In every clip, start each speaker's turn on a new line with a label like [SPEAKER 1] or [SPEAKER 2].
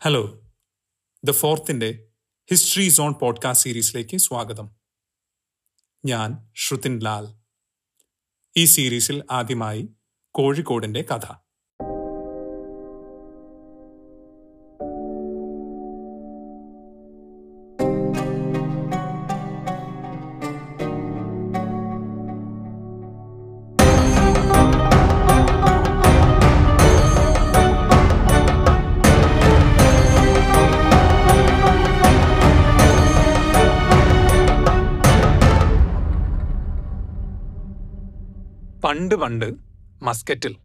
[SPEAKER 1] Hello the ഫോർത്തിന്റെ history zone podcast സീരീസിലേക്ക് സ്വാഗതം. ഞാൻ ശ്രുതിൻ ലാൽ. ഈ സീരീസിൽ ആദ്യമായി കോഴിക്കോടിന്റെ കഥ. പണ്ട് പണ്ട് മസ്കറ്റിൽ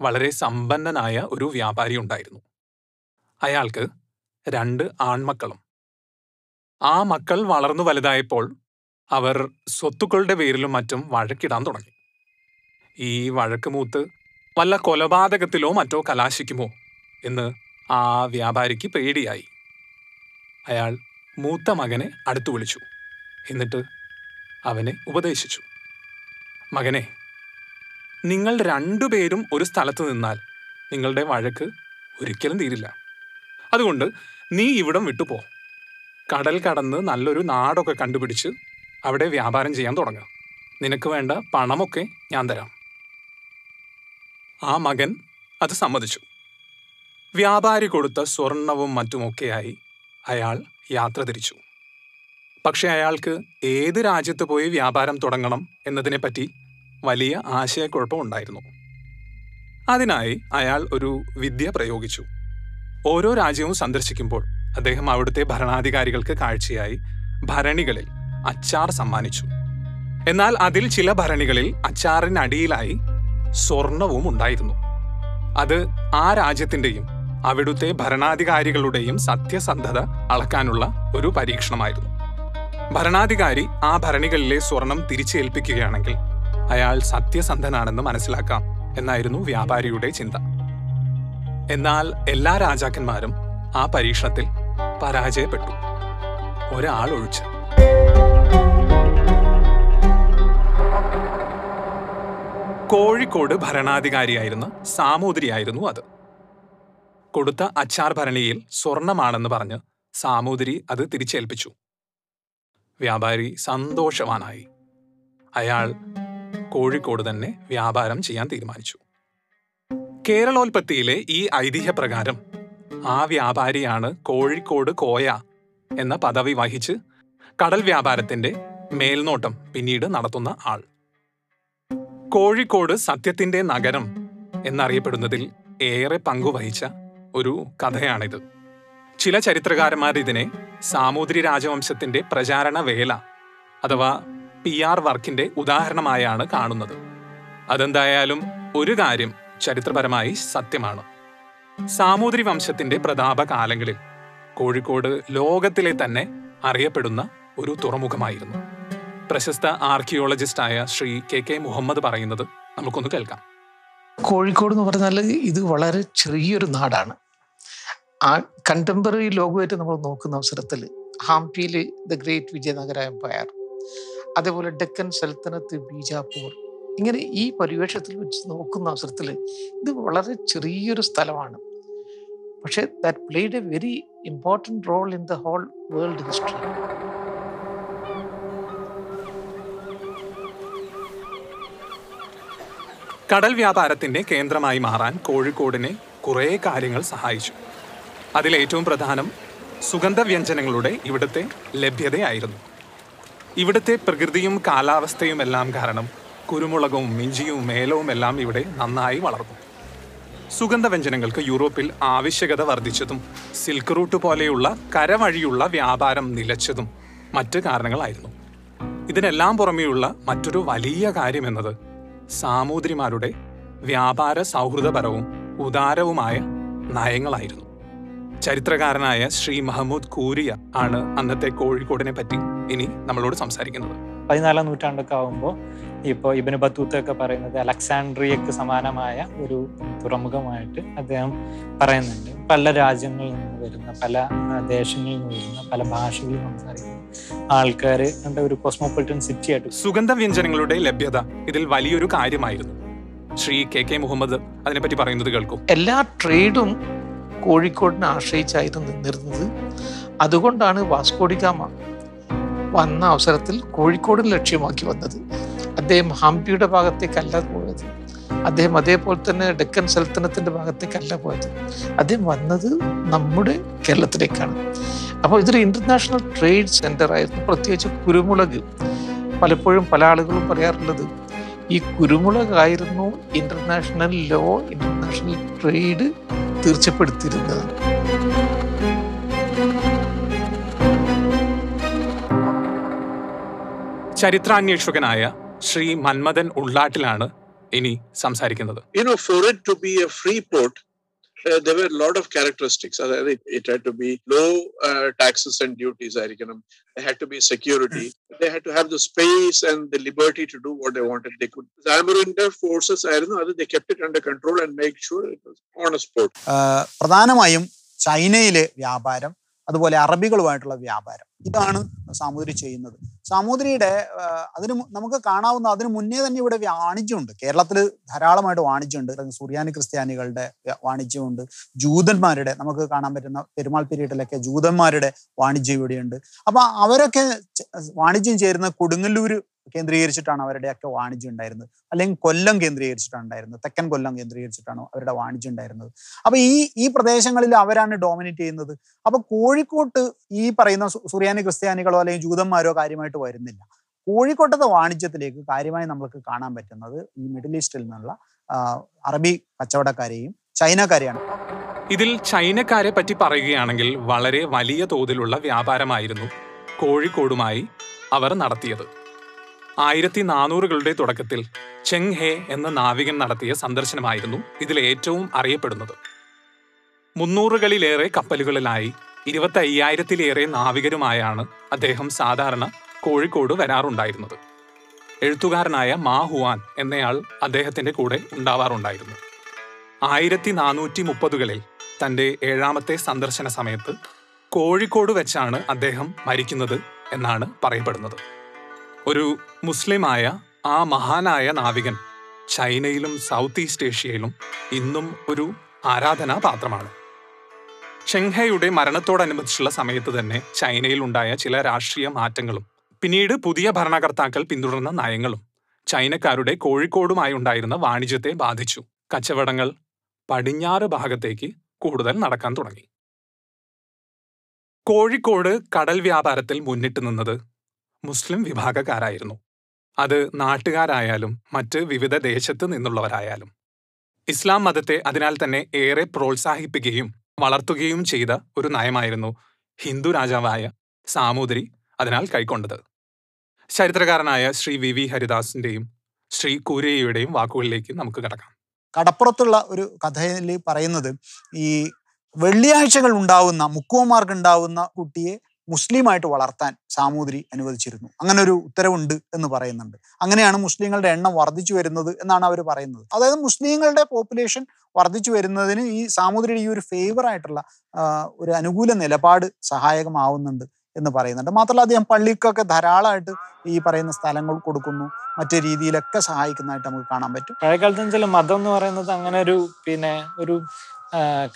[SPEAKER 1] വളരെ സമ്പന്നനായ ഒരു വ്യാപാരി ഉണ്ടായിരുന്നു. അയാൾക്ക് രണ്ട് ആൺമക്കളും. ആ മക്കൾ വളർന്നു വലുതായപ്പോൾ അവർ സ്വത്തുക്കളുടെ പേരിലും മറ്റും വഴക്കിടാൻ തുടങ്ങി. ഈ വഴക്ക് മൂത്ത് വല്ല കൊലപാതകത്തിലോ മറ്റോ കലാശിക്കുമോ എന്ന് ആ വ്യാപാരിക്ക് പേടിയായി. അയാൾ മൂത്ത മകനെ അടുത്തു വിളിച്ചു. എന്നിട്ട് അവനെ ഉപദേശിച്ചു. മകനെ നിങ്ങൾ രണ്ടുപേരും ഒരു സ്ഥലത്ത് നിന്നാൽ നിങ്ങളുടെ വഴക്ക് ഒരിക്കലും തീരില്ല. അതുകൊണ്ട് നീ ഇവിടം വിട്ടുപോ കടൽ കടന്ന് നല്ലൊരു നാടൊക്കെ കണ്ടുപിടിച്ച് അവിടെ വ്യാപാരം ചെയ്യാൻ തുടങ്ങുക നിനക്ക് വേണ്ട പണമൊക്കെ ഞാൻ തരാം. ആ മകൻ അത് സമ്മതിച്ചു. വ്യാപാരി കൊടുത്ത സ്വർണവും മറ്റുമൊക്കെയായി അയാൾ യാത്ര തിരിച്ചു. പക്ഷേ അയാൾക്ക് ഏത് രാജ്യത്ത് പോയി വ്യാപാരം തുടങ്ങണം എന്നതിനെപ്പറ്റി വലിയ ആശയക്കുഴപ്പമുണ്ടായിരുന്നു. അതിനായി അയാൾ ഒരു വിദ്യ പ്രയോഗിച്ചു. ഓരോ രാജ്യവും സന്ദർശിക്കുമ്പോൾ അദ്ദേഹം അവിടുത്തെ ഭരണാധികാരികൾക്ക് കാഴ്ചയായി ഭരണികളിൽ അച്ചാർ സമ്മാനിച്ചു. എന്നാൽ അതിൽ ചില ഭരണികളിൽ അച്ചാറിനടിയിലായി സ്വർണവും ഉണ്ടായിരുന്നു. അത് ആ രാജ്യത്തിന്റെയും അവിടുത്തെ ഭരണാധികാരികളുടെയും സത്യസന്ധത അളക്കാനുള്ള ഒരു പരീക്ഷണമായിരുന്നു. ഭരണാധികാരി ആ ഭരണികളിലെ സ്വർണം തിരിച്ചേൽപ്പിക്കുകയാണെങ്കിൽ അയാൾ സത്യസന്ധനാണെന്ന് മനസ്സിലാക്കാം എന്നായിരുന്നു വ്യാപാരിയുടെ ചിന്ത. എന്നാൽ എല്ലാ രാജാക്കന്മാരും ആ പരീക്ഷണത്തിൽ പരാജയപ്പെട്ടു. ഒരാൾ ഒഴിച്ച്. കോഴിക്കോട് ഭരണാധികാരിയായിരുന്ന സാമൂതിരിയായിരുന്നു അത്. കൊടുത്ത അച്ചാർ ഭരണിയിൽ സ്വർണമാണെന്ന് പറഞ്ഞ് സാമൂതിരി അത് തിരിച്ചേൽപ്പിച്ചു. വ്യാപാരി സന്തോഷവാനായി. അയാൾ കോഴിക്കോട് തന്നെ വ്യാപാരം ചെയ്യാൻ തീരുമാനിച്ചു. കേരളോൽപ്പത്തിയിലെ ഈ ഐതിഹ്യപ്രകാരം ആ വ്യാപാരിയാണ് കോഴിക്കോട് കോയ എന്ന പദവി വഹിച്ച് കടൽ വ്യാപാരത്തിന്റെ മേൽനോട്ടം പിന്നീട് നടത്തുന്ന ആൾ. കോഴിക്കോട് സത്യത്തിന്റെ നഗരം എന്നറിയപ്പെടുന്നതിൽ ഏറെ പങ്കുവഹിച്ച ഒരു കഥയാണിത്. ചില ചരിത്രകാരന്മാർ ഇതിനെ സാമൂതിരി രാജവംശത്തിന്റെ പ്രചാരണ വേല അഥവാ പി ആർ വർക്കിന്റെ ഉദാഹരണമായാണ് കാണുന്നത്. അതെന്തായാലും ഒരു കാര്യം ചരിത്രപരമായി സത്യമാണ്. സാമൂതിരി വംശത്തിന്റെ പ്രതാപ കാലങ്ങളിൽ കോഴിക്കോട് ലോകത്തിലെ തന്നെ അറിയപ്പെടുന്ന ഒരു തുറമുഖമായിരുന്നു. പ്രശസ്ത ആർക്കിയോളജിസ്റ്റായ ശ്രീ കെ കെ മുഹമ്മദ് പറയുന്നത് നമുക്കൊന്ന് കേൾക്കാം.
[SPEAKER 2] കോഴിക്കോട് എന്ന് പറഞ്ഞാൽ ഇത് വളരെ ചെറിയൊരു നാടാണ്. ആ കണ്ടംപററി ലോകമായിട്ട് നമ്മൾ നോക്കുന്ന അവസരത്തിൽ ഹാംപിയിൽ ദ ഗ്രേറ്റ് വിജയനഗര എംപയർ അതേപോലെ ഡെക്കൻ സൽത്തനത്ത് ബീജാപ്പൂർ ഇങ്ങനെ ഈ പരിവേഷത്തിൽ വെച്ച് നോക്കുന്ന അവസരത്തിൽ ഇത് വളരെ ചെറിയൊരു സ്ഥലമാണ്. പക്ഷേ that played a very important role in the whole world history
[SPEAKER 1] കടൽ വ്യാപാരത്തിന്റെ കേന്ദ്രമായി മാറാൻ കോഴിക്കോടിനെ കുറേ കാര്യങ്ങൾ സഹായിച്ചു. അതിലേറ്റവും പ്രധാനം സുഗന്ധവ്യഞ്ജനങ്ങളുടെ ഇവിടുത്തെ ലഭ്യതയായിരുന്നു. ഇവിടുത്തെ പ്രകൃതിയും കാലാവസ്ഥയും എല്ലാം കാരണം കുരുമുളകും ഇഞ്ചിയും മേലവും എല്ലാം ഇവിടെ നന്നായി വളർന്നു. സുഗന്ധവ്യഞ്ജനങ്ങൾക്ക് യൂറോപ്പിൽ ആവശ്യകത വർദ്ധിച്ചതും സിൽക്ക് റൂട്ട് പോലെയുള്ള കരവഴിയുള്ള വ്യാപാരം നിലച്ചതും മറ്റ് കാരണങ്ങളായിരുന്നു. ഇതിനെല്ലാം പുറമെയുള്ള മറ്റൊരു വലിയ കാര്യം എന്നത് സാമൂതിരിമാരുടെ വ്യാപാര സൗഹൃദപരവും ഉദാരവുമായ നയങ്ങളായിരുന്നു. ചരിത്രകാരനായ ശ്രീ മഹമ്മൂദ് കൂരിയ ആണ് അന്നത്തെ കോഴിക്കോടിനെ പറ്റി ഇനി നമ്മളോട് സംസാരിക്കുന്നത്.
[SPEAKER 3] പതിനാലാം നൂറ്റാണ്ടൊക്കെ ആകുമ്പോൾ ഇപ്പോൾ ഇബന് ബത്തൂത്ത ഒക്കെ പറയുന്നത് അലക്സാൻഡ്രിയക്ക് സമാനമായ ഒരു തുറമുഖമായിട്ട് അദ്ദേഹം പറയുന്നുണ്ട്. പല രാജ്യങ്ങളിൽ നിന്ന് വരുന്ന പല ദേശങ്ങളിൽ നിന്ന് വരുന്ന പല ഭാഷകളിൽ സംസാരിക്കുന്ന ആൾക്കാർ ഒരു കോസ്മോപൊളിറ്റൻ സിറ്റി ആയിട്ട്
[SPEAKER 1] സുഗന്ധവ്യഞ്ജനങ്ങളുടെ ലഭ്യത ഇതിൽ വലിയൊരു കാര്യമായിരുന്നു. ശ്രീ കെ കെ മുഹമ്മദ് അതിനെപ്പറ്റി പറയുന്നത് കേൾക്കും.
[SPEAKER 2] എല്ലാ ട്രേഡും കോഴിക്കോടിനെ ആശ്രയിച്ചായിരുന്നു നിന്നിരുന്നത്. അതുകൊണ്ടാണ് വാസ്കോഡിഗാമ വന്ന അവസരത്തിൽ കോഴിക്കോടിന് ലക്ഷ്യമാക്കി വന്നത്. അദ്ദേഹം ഹംപിയുടെ ഭാഗത്തേക്കല്ല പോയത്. അദ്ദേഹം അതേപോലെ തന്നെ ഡെക്കൻ സൽത്തനത്തിന്റെ ഭാഗത്തേക്കല്ല പോയത്. അദ്ദേഹം വന്നത് നമ്മുടെ കേരളത്തിലേക്കാണ്. അപ്പോൾ ഇതൊരു ഇന്റർനാഷണൽ ട്രേഡ് സെന്റർ ആയിരുന്നു. പ്രത്യേകിച്ച് കുരുമുളക്. പലപ്പോഴും പല ആളുകളും പറയാറുള്ളത് ഈ കുരുമുളകായിരുന്നു ഇന്റർനാഷണൽ ലോ ഇന്റർനാഷണൽ ട്രേഡ് തീർച്ചപ്പെടുത്തിയിരുന്നത്
[SPEAKER 1] ചരിത്രാന്വേഷകനായ ശ്രീ മന്മഥൻ ഉള്ളാട്ടിലാണ് ഇനി സംസാരിക്കുന്നത്.
[SPEAKER 4] You know for it to be a free port, uh, lot of characteristics. Uh, It, it had to be low uh, taxes and duties. ആയിരിക്കണം. Had to be security. They had to have the space and the liberty to do what they wanted. They could. The Amarinda forces, ആയിരുന്നു, അത് they kept it under control and make sure it was honest port.
[SPEAKER 5] ആഹ് പ്രധാനമായും ചൈനയിലെ വ്യാപാരം അതുപോലെ അറബികളുമായിട്ടുള്ള വ്യാപാരം ഇതാണ് സാമൂതിരി ചെയ്യുന്നത് സാമൂതിരിയുടെ അതിന് നമുക്ക് കാണാവുന്ന അതിന് മുന്നേ തന്നെ ഇവിടെ വാണിജ്യമുണ്ട്. കേരളത്തിൽ ധാരാളമായിട്ട് വാണിജ്യമുണ്ട്. സുറിയാനി ക്രിസ്ത്യാനികളുടെ വാണിജ്യമുണ്ട്. ജൂതന്മാരുടെ നമുക്ക് കാണാൻ പറ്റുന്ന പെരുമാൾ പീരീഡിലൊക്കെ ജൂതന്മാരുടെ വാണിജ്യം ഇവിടെയുണ്ട്. അപ്പൊ അവരൊക്കെ വാണിജ്യം ചേരുന്ന കൊടുങ്ങല്ലൂര് കേന്ദ്രീകരിച്ചിട്ടാണ് അവരുടെയൊക്കെ വാണിജ്യം ഉണ്ടായിരുന്നത്. അല്ലെങ്കിൽ കൊല്ലം കേന്ദ്രീകരിച്ചിട്ടാണ് ഉണ്ടായിരുന്നത്. തെക്കൻ കൊല്ലം കേന്ദ്രീകരിച്ചിട്ടാണ് അവരുടെ വാണിജ്യം ഉണ്ടായിരുന്നത്. അപ്പൊ ഈ ഈ പ്രദേശങ്ങളിൽ അവരാണ് ഡോമിനേറ്റ് ചെയ്യുന്നത്. അപ്പൊ കോഴിക്കോട്ട് ഈ പറയുന്ന സുറിയാനി ക്രിസ്ത്യാനികളോ അല്ലെങ്കിൽ ജൂതന്മാരോ കാര്യമായിട്ട് വരുന്നില്ല. കോഴിക്കോട്ടത്തെ വാണിജ്യത്തിലേക്ക് കാര്യമായി നമ്മൾക്ക് കാണാൻ പറ്റുന്നത് ഈ മിഡിൽ ഈസ്റ്റിൽ നിന്നുള്ള അറബി കച്ചവടക്കാരെയും ചൈനക്കാരെയാണ്.
[SPEAKER 1] ഇതിൽ ചൈനക്കാരെ പറ്റി പറയുകയാണെങ്കിൽ വളരെ വലിയ തോതിലുള്ള വ്യാപാരമായിരുന്നു കോഴിക്കോടുമായി അവർ നടത്തിയത്. ആയിരത്തി നാനൂറുകളുടെ തുടക്കത്തിൽ ചെങ് ഹെ എന്ന നാവികൻ നടത്തിയ സന്ദർശനമായിരുന്നു ഇതിൽ ഏറ്റവും അറിയപ്പെടുന്നത്. മുന്നൂറുകളിലേറെ കപ്പലുകളിലായി ഇരുപത്തി അയ്യായിരത്തിലേറെ നാവികരുമായാണ് അദ്ദേഹം സാധാരണ കോഴിക്കോട് വരാറുണ്ടായിരുന്നത്. എഴുത്തുകാരനായ മാ ഹുവാൻ എന്നയാൾ അദ്ദേഹത്തിന്റെ കൂടെ ഉണ്ടാവാറുണ്ടായിരുന്നു. ആയിരത്തി നാനൂറ്റി മുപ്പതുകളിൽ തന്റെ ഏഴാമത്തെ സന്ദർശന സമയത്ത് കോഴിക്കോട് വെച്ചാണ് അദ്ദേഹം മരിക്കുന്നത് എന്നാണ് പറയപ്പെടുന്നത്. ഒരു മുസ്ലിമായ ആ മഹാനായ നാവികൻ ചൈനയിലും സൗത്ത് ഈസ്റ്റ് ഏഷ്യയിലും ഇന്നും ഒരു ആരാധനാ പാത്രമാണ് ഷെങ്ഹയുടെ മരണത്തോടനുബന്ധിച്ചുള്ള സമയത്ത് തന്നെ ചൈനയിൽ ഉണ്ടായ ചില രാഷ്ട്രീയ മാറ്റങ്ങളും പിന്നീട് പുതിയ ഭരണകർത്താക്കൾ പിന്തുടർന്ന നയങ്ങളും ചൈനക്കാരുടെ കോഴിക്കോടുമായി ഉണ്ടായിരുന്ന വാണിജ്യത്തെ ബാധിച്ചു. കച്ചവടങ്ങൾ പടിഞ്ഞാറ് ഭാഗത്തേക്ക് കൂടുതൽ നടക്കാൻ തുടങ്ങി. കോഴിക്കോട് കടൽ വ്യാപാരത്തിൽ മുന്നിട്ട് നിന്നത് മുസ്ലിം വിഭാഗക്കാരായിരുന്നു. അത് നാട്ടുകാരായാലും മറ്റ് വിവിധ ദേശത്ത് നിന്നുള്ളവരായാലും. ഇസ്ലാം മതത്തെ അതിനാൽ തന്നെ ഏറെ പ്രോത്സാഹിപ്പിക്കുകയും വളർത്തുകയും ചെയ്ത ഒരു നയമായിരുന്നു ഹിന്ദു രാജാവായ സാമൂതിരി അതിനാൽ കൈക്കൊണ്ടത്. ചരിത്രകാരനായ ശ്രീ വി വി ഹരിദാസിന്റെയും ശ്രീ കൂരയ്യയുടെയും വാക്കുകളിലേക്ക് നമുക്ക് കടക്കാം.
[SPEAKER 5] കടപ്പുറത്തുള്ള ഒരു കഥയിൽ പറയുന്നത് ഈ വെള്ളിയാഴ്ചകൾ ഉണ്ടാവുന്ന മുക്കുവന്മാർക്ക് ഉണ്ടാവുന്ന കുട്ടിയെ മുസ്ലിമായിട്ട് വളർത്താൻ സാമൂതിരി അനുവദിച്ചിരുന്നു. അങ്ങനെ ഒരു ഉത്തരവുണ്ട് എന്ന് പറയുന്നുണ്ട്. അങ്ങനെയാണ് മുസ്ലിങ്ങളുടെ എണ്ണം വർദ്ധിച്ചു വരുന്നത് എന്നാണ് അവർ പറയുന്നത്. അതായത് മുസ്ലിങ്ങളുടെ പോപ്പുലേഷൻ വർദ്ധിച്ചു വരുന്നതിന് ഈ സാമൂതിരിയുടെ ഈ ഒരു ഫേവർ ആയിട്ടുള്ള ഒരു അനുകൂല നിലപാട് സഹായകമാവുന്നുണ്ട് എന്ന് പറയുന്നുണ്ട്. മാത്രമല്ല അദ്ദേഹം പള്ളിക്കൊക്കെ ധാരാളമായിട്ട് ഈ പറയുന്ന സ്ഥലങ്ങൾ കൊടുക്കുന്നു. മറ്റു രീതിയിലൊക്കെ സഹായിക്കുന്നതായിട്ട് നമുക്ക് കാണാൻ പറ്റും.
[SPEAKER 3] പഴയകാലത്ത് വെച്ചാൽ മതം എന്ന് പറയുന്നത് അങ്ങനെ ഒരു പിന്നെ ഒരു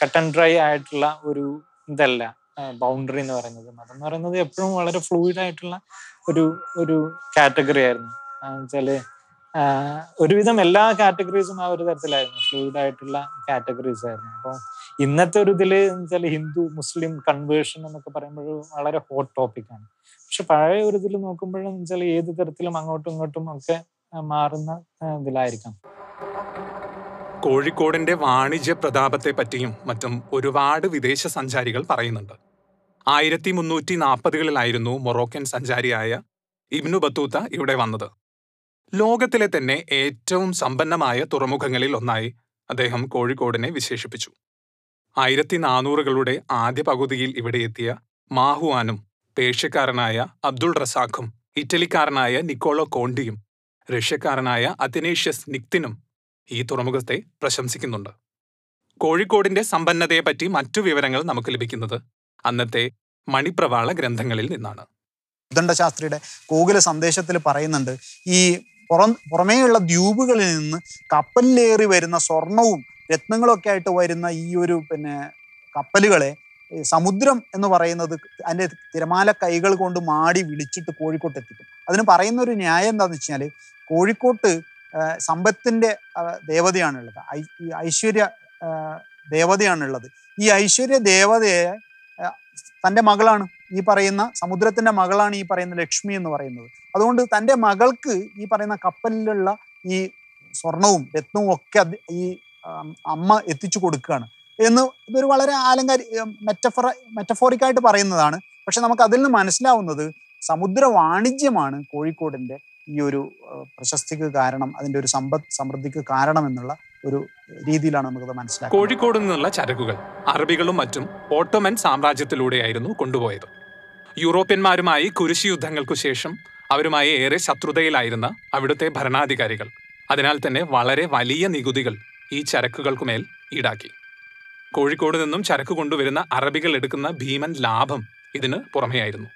[SPEAKER 3] കട്ടൻ ഡ്രൈ ആയിട്ടുള്ള ഒരു ഇതല്ല. ബൗണ്ടറി എന്ന് പറയുന്നത്. മതം എന്ന് പറയുന്നത് എപ്പോഴും വളരെ ഫ്ലൂയിഡ് ആയിട്ടുള്ള ഒരു ഒരു കാറ്റഗറി ആയിരുന്നു. വെച്ചാൽ ഒരുവിധം എല്ലാ കാറ്റഗറീസും ആ ഒരു തരത്തിലായിരുന്നു. ഫ്ലൂയിഡ് ആയിട്ടുള്ള കാറ്റഗറീസ് ആയിരുന്നു. അപ്പോൾ ഇന്നത്തെ ഒരു ഇതിൽ വെച്ചാൽ ഹിന്ദു മുസ്ലിം കൺവേർഷൻ എന്നൊക്കെ പറയുമ്പോൾ വളരെ ഹോട്ട് ടോപ്പിക്കാണ് പക്ഷെ പഴയ ഒരു ഇതിൽ നോക്കുമ്പോഴും വെച്ചാൽ ഏത് തരത്തിലും അങ്ങോട്ടും ഇങ്ങോട്ടും ഒക്കെ മാറുന്ന ഇതിലായിരിക്കാം.
[SPEAKER 1] കോഴിക്കോടിന്റെ വാണിജ്യ പ്രതാപത്തെ പറ്റിയും മറ്റും ഒരുപാട് വിദേശ സഞ്ചാരികൾ പറയുന്നുണ്ട്. ആയിരത്തി മുന്നൂറ്റി നാൽപ്പതുകളിലായിരുന്നു മൊറോക്കൻ സഞ്ചാരിയായ ഇബ്നു ബത്തൂത്ത ഇവിടെ വന്നത്. ലോകത്തിലെ തന്നെ ഏറ്റവും സമ്പന്നമായ തുറമുഖങ്ങളിൽ ഒന്നായി അദ്ദേഹം കോഴിക്കോടിനെ വിശേഷിപ്പിച്ചു. ആയിരത്തി നാനൂറുകളുടെ ആദ്യ പകുതിയിൽ ഇവിടെ എത്തിയ മാഹുവാനും പേഷ്യക്കാരനായ അബ്ദുൾ റസാഖും ഇറ്റലിക്കാരനായ നിക്കോളോ കോണ്ടിയും റഷ്യക്കാരനായ അത്തനേഷ്യസ് നിക്തിനും ഈ തുറമുഖത്തെ പ്രശംസിക്കുന്നുണ്ട്. കോഴിക്കോടിന്റെ സമ്പന്നതയെപ്പറ്റി മറ്റു വിവരങ്ങൾ നമുക്ക് ലഭിക്കുന്നത് അന്നത്തെ മണിപ്രവാള ഗ്രന്ഥങ്ങളിൽ നിന്നാണ്.
[SPEAKER 5] ഉദണ്ഡശാസ്ത്രിയുടെ കോകില സന്ദേശത്തിൽ പറയുന്നുണ്ട് ഈ പുറം പുറമേയുള്ള ദ്വീപുകളിൽ നിന്ന് കപ്പലിലേറി വരുന്ന സ്വർണവും രത്നങ്ങളൊക്കെ ആയിട്ട് വരുന്ന ഈ ഒരു പിന്നെ കപ്പലുകളെ സമുദ്രം എന്ന് പറയുന്നത് അതിന്റെ തിരമാല കൈകൾ കൊണ്ട് മാടി വിളിച്ചിട്ട് കോഴിക്കോട്ട് എത്തിക്കും. അതിന് പറയുന്ന ഒരു ന്യായം എന്താണെന്ന് വെച്ചാൽ കോഴിക്കോട്ട് സമ്പത്തിന്റെ ദേവതയാണുള്ളത്. ഐ- ഐശ്വര്യ ദേവതയാണുള്ളത്. ഈ ഐശ്വര്യ ദേവതയെ തന്റെ മകളാണ് ഈ പറയുന്ന സമുദ്രത്തിന്റെ മകളാണ് ഈ പറയുന്ന ലക്ഷ്മി എന്ന് പറയുന്നത്. അതുകൊണ്ട് തന്റെ മകൾക്ക് ഈ പറയുന്ന കപ്പലിലുള്ള ഈ സ്വർണവും രത്നവും ഒക്കെ ഈ അമ്മ എത്തിച്ചു കൊടുക്കുകയാണ്. എന്ന് ഇതൊരു വളരെ ആലങ്കാരി മെറ്റഫറ മെറ്റഫോറിക്കായിട്ട് പറയുന്നതാണ്. പക്ഷെ നമുക്ക് അതിൽ നിന്ന് മനസ്സിലാവുന്നത് സമുദ്ര വാണിജ്യമാണ് കോഴിക്കോടിന്റെ ഈ ഒരു പ്രശസ്തിക്ക് കാരണം അതിന്റെ ഒരു സമ്പദ് സമൃദ്ധിക്ക് കാരണം എന്നുള്ള ഒരു രീതിയിലാണ് നമുക്കത് മനസ്സിലാക്കുന്നത്.
[SPEAKER 1] കോഴിക്കോട് നിന്നുള്ള ചരക്കുകൾ അറബികളും മറ്റും ഓട്ടോമൻ സാമ്രാജ്യത്തിലൂടെയായിരുന്നു കൊണ്ടുപോയത്. യൂറോപ്യന്മാരുമായി കുരിശി യുദ്ധങ്ങൾക്കു ശേഷം അവരുമായി ഏറെ ശത്രുതയിലായിരുന്ന അവിടുത്തെ ഭരണാധികാരികൾ അതിനാൽ തന്നെ വളരെ വലിയ നികുതികൾ ഈ ചരക്കുകൾക്കുമേൽ ഈടാക്കി. കോഴിക്കോട് നിന്നും ചരക്ക് കൊണ്ടുവരുന്ന അറബികൾ എടുക്കുന്ന ഭീമൻ ലാഭം ഇതിന് പുറമെയായിരുന്നു.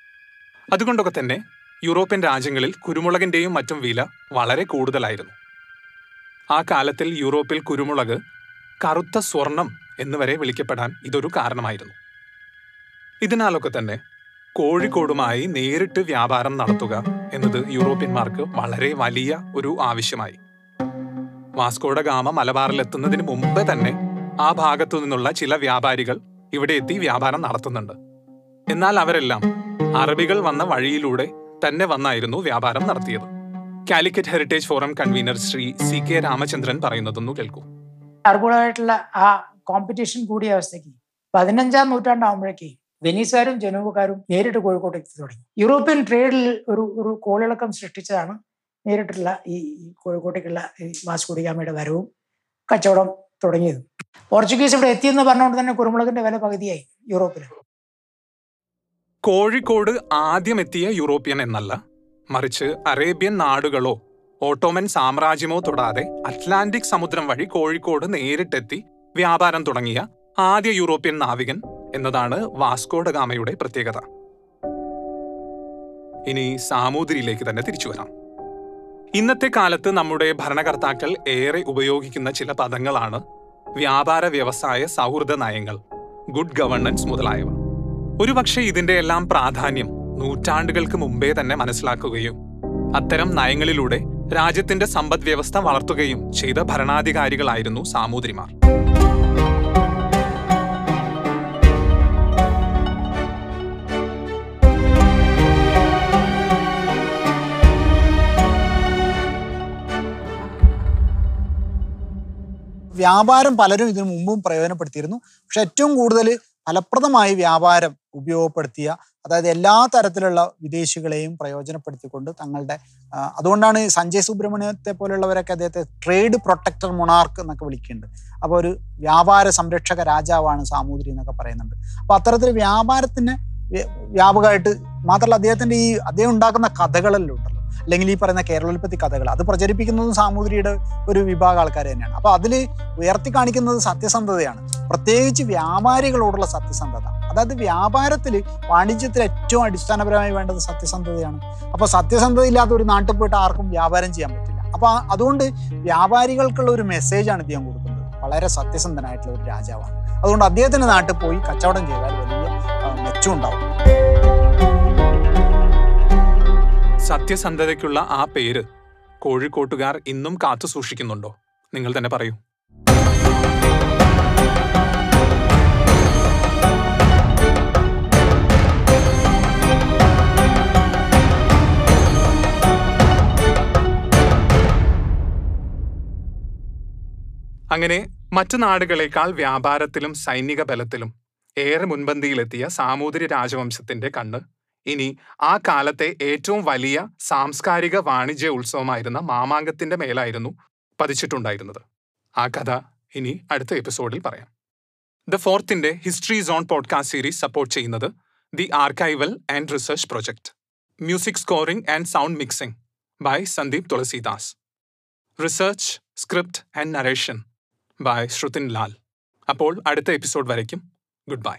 [SPEAKER 1] അതുകൊണ്ടൊക്കെ തന്നെ യൂറോപ്യൻ രാജ്യങ്ങളിൽ കുരുമുളകിന്റെയും മറ്റും വില വളരെ കൂടുതലായിരുന്നു. ആ കാലത്തിൽ യൂറോപ്പിൽ കുരുമുളക് കറുത്ത സ്വർണം എന്നുവരെ വിളിക്കപ്പെടാൻ ഇതൊരു കാരണമായിരുന്നു. ഇതിനാലൊക്കെ തന്നെ കോഴിക്കോടുമായി നേരിട്ട് വ്യാപാരം നടത്തുക എന്നത് യൂറോപ്യന്മാർക്ക് വളരെ വലിയ ഒരു ആവശ്യമായി. വാസ്കോഡ ഗാമ മലബാറിലെത്തുന്നതിന് മുമ്പ് തന്നെ ആ ഭാഗത്തു നിന്നുള്ള ചില വ്യാപാരികൾ ഇവിടെ എത്തി വ്യാപാരം നടത്തുന്നുണ്ട്. എന്നാൽ അവരെല്ലാം അറബികൾ വന്ന വഴിയിലൂടെ തന്നെ വന്നായിരുന്നു വ്യാപാരം നടത്തിയത്. Calicut heritage forum convener Shri C K Ramachandran പറയുന്നതൊന്നു കേൾക്കൂ.
[SPEAKER 6] അർബുളായിട്ടുള്ള ആ കോമ്പറ്റീഷൻ കൂടിയ അവസ്ഥയ്ക്ക് പതിനഞ്ചാം നൂറ്റാണ്ടാകുമ്പോഴേക്ക് വെനീസുകാരും ജനൂബുകാരും നേരിട്ട് കോഴിക്കോട്ട് എത്തി തുടങ്ങി. യൂറോപ്യൻ ട്രേഡിൽ ഒരു ഒരു കോളിളക്കം സൃഷ്ടിച്ചതാണ് നേരിട്ടുള്ള ഈ കോഴിക്കോട്ടേക്കുള്ള ഈ വാസ്കോഡിഗാമയുടെ വരവും കച്ചവടം തുടങ്ങിയത്. പോർച്ചുഗീസ് ഇവിടെ എത്തിയെന്ന് പറഞ്ഞുകൊണ്ട് തന്നെ കുരുമുളകിന്റെ വില പകുതിയായി യൂറോപ്പിൽ
[SPEAKER 1] കോഴിക്കോട് ആദ്യം എത്തിയ യൂറോപ്യൻ എന്നല്ല മറിച്ച് അറേബ്യൻ നാടുകളോ ഓട്ടോമൻ സാമ്രാജ്യമോ തൊടാതെ അറ്റ്ലാന്റിക് സമുദ്രം വഴി കോഴിക്കോട് നേരിട്ടെത്തി വ്യാപാരം തുടങ്ങിയ ആദ്യ യൂറോപ്യൻ നാവികൻ എന്നതാണ് വാസ്കോഡ ഗാമയുടെ പ്രത്യേകത. ഇനി സാമൂതിരിയിലേക്ക് തന്നെ തിരിച്ചു വരാം. ഇന്നത്തെ കാലത്ത് നമ്മുടെ ഭരണകർത്താക്കൾ ഏറെ ഉപയോഗിക്കുന്ന ചില പദങ്ങളാണ് വ്യാപാര വ്യവസായ സൗഹൃദ നയങ്ങൾ ഗുഡ് ഗവർണൻസ് മുതലായവ. ഒരുപക്ഷെ ഇതിന്റെ എല്ലാം പ്രാധാന്യം നൂറ്റാണ്ടുകൾക്ക് മുമ്പേ തന്നെ മനസ്സിലാക്കുകയും അത്തരം നയങ്ങളിലൂടെ രാജ്യത്തിന്റെ സമ്പദ് വ്യവസ്ഥ വളർത്തുകയും ചെയ്ത ഭരണാധികാരികളായിരുന്നു സാമൂതിരിമാർ.
[SPEAKER 5] വ്യാപാരം പലരും ഇതിനു മുമ്പും പ്രയോജനപ്പെടുത്തിയിരുന്നു. പക്ഷെ ഏറ്റവും കൂടുതൽ ഫലപ്രദമായി വ്യാപാരം ഉപയോഗപ്പെടുത്തിയ അതായത് എല്ലാ തരത്തിലുള്ള വിദേശികളെയും പ്രയോജനപ്പെടുത്തിക്കൊണ്ട് തങ്ങളുടെ അതുകൊണ്ടാണ് സഞ്ജയ് സുബ്രഹ്മണ്യത്തെ പോലുള്ളവരൊക്കെ അദ്ദേഹത്തെ ട്രേഡ് പ്രൊട്ടക്ടർ മൊണാർക്ക് എന്നൊക്കെ വിളിക്കുന്നുണ്ട്. അപ്പോൾ ഒരു വ്യാപാര സംരക്ഷക രാജാവാണ് സാമൂതിരി എന്നൊക്കെ പറയുന്നുണ്ട്. അപ്പോൾ അത്തരത്തിൽ വ്യാപാരത്തിന് വ്യ- വ്യാപകമായിട്ട് മാത്രമല്ല അദ്ദേഹത്തിന്റെ ഈ അദ്ദേഹം ഉണ്ടാക്കുന്ന കഥകളെല്ലാം അല്ലെങ്കിൽ ഈ പറയുന്ന കേരളോൽപ്പത്തി കഥകൾ അത് പ്രചരിപ്പിക്കുന്നതും സാമൂതിരിയുടെ ഒരു വിഭാഗം ആൾക്കാർ തന്നെയാണ്. അപ്പൊ അതിൽ ഉയർത്തി കാണിക്കുന്നത് സത്യസന്ധതയാണ്. പ്രത്യേകിച്ച് വ്യാപാരികളോടുള്ള സത്യസന്ധത. അതായത് വ്യാപാരത്തിൽ വാണിജ്യത്തിൽ ഏറ്റവും അടിസ്ഥാനപരമായി വേണ്ടത് സത്യസന്ധതയാണ്. അപ്പൊ സത്യസന്ധത ഇല്ലാത്ത ഒരു നാട്ടിൽ പോയിട്ട് ആർക്കും വ്യാപാരം ചെയ്യാൻ പറ്റില്ല. അപ്പൊ അതുകൊണ്ട് വ്യാപാരികൾക്കുള്ള ഒരു മെസ്സേജാണ് ഇദ്ദേഹം കൊടുക്കുന്നത്. വളരെ സത്യസന്ധനായിട്ടുള്ള ഒരു രാജാവാണ്. അതുകൊണ്ട് അദ്ദേഹത്തിന്റെ നാട്ടിൽ പോയി കച്ചവടം ചെയ്താൽ വലിയ ആ,
[SPEAKER 1] സത്യസന്ധതയ്ക്കുള്ള ആ പേര് കോഴിക്കോട്ടുകാർ ഇന്നും കാത്തു സൂക്ഷിക്കുന്നുണ്ടോ? നിങ്ങൾ തന്നെ പറയൂ. അങ്ങനെ മറ്റു നാടുകളേക്കാൾ വ്യാപാരത്തിലും സൈനിക ബലത്തിലും ഏറെ മുൻപന്തിയിലെത്തിയ സാമൂതിരി രാജവംശത്തിന്റെ കണ്ണ് ഇനി ആ കാലത്തെ ഏറ്റവും വലിയ സാംസ്കാരിക വാണിജ്യ ഉത്സവമായിരുന്ന മാമാങ്കത്തിന്റെ മേലായിരുന്നു പതിച്ചിട്ടുണ്ടായിരുന്നത്. ആ കഥ ഇനി അടുത്ത എപ്പിസോഡിൽ പറയാം. The ഫോർത്തിന്റെ history zone podcast series support ചെയ്യുന്നത് the archival and research project music scoring and sound mixing by Sandeep Thulasidas research script and narration by Shruthin Lal അപ്പോൾ അടുത്ത എപ്പിസോഡ് വരയ്ക്കും. Good bye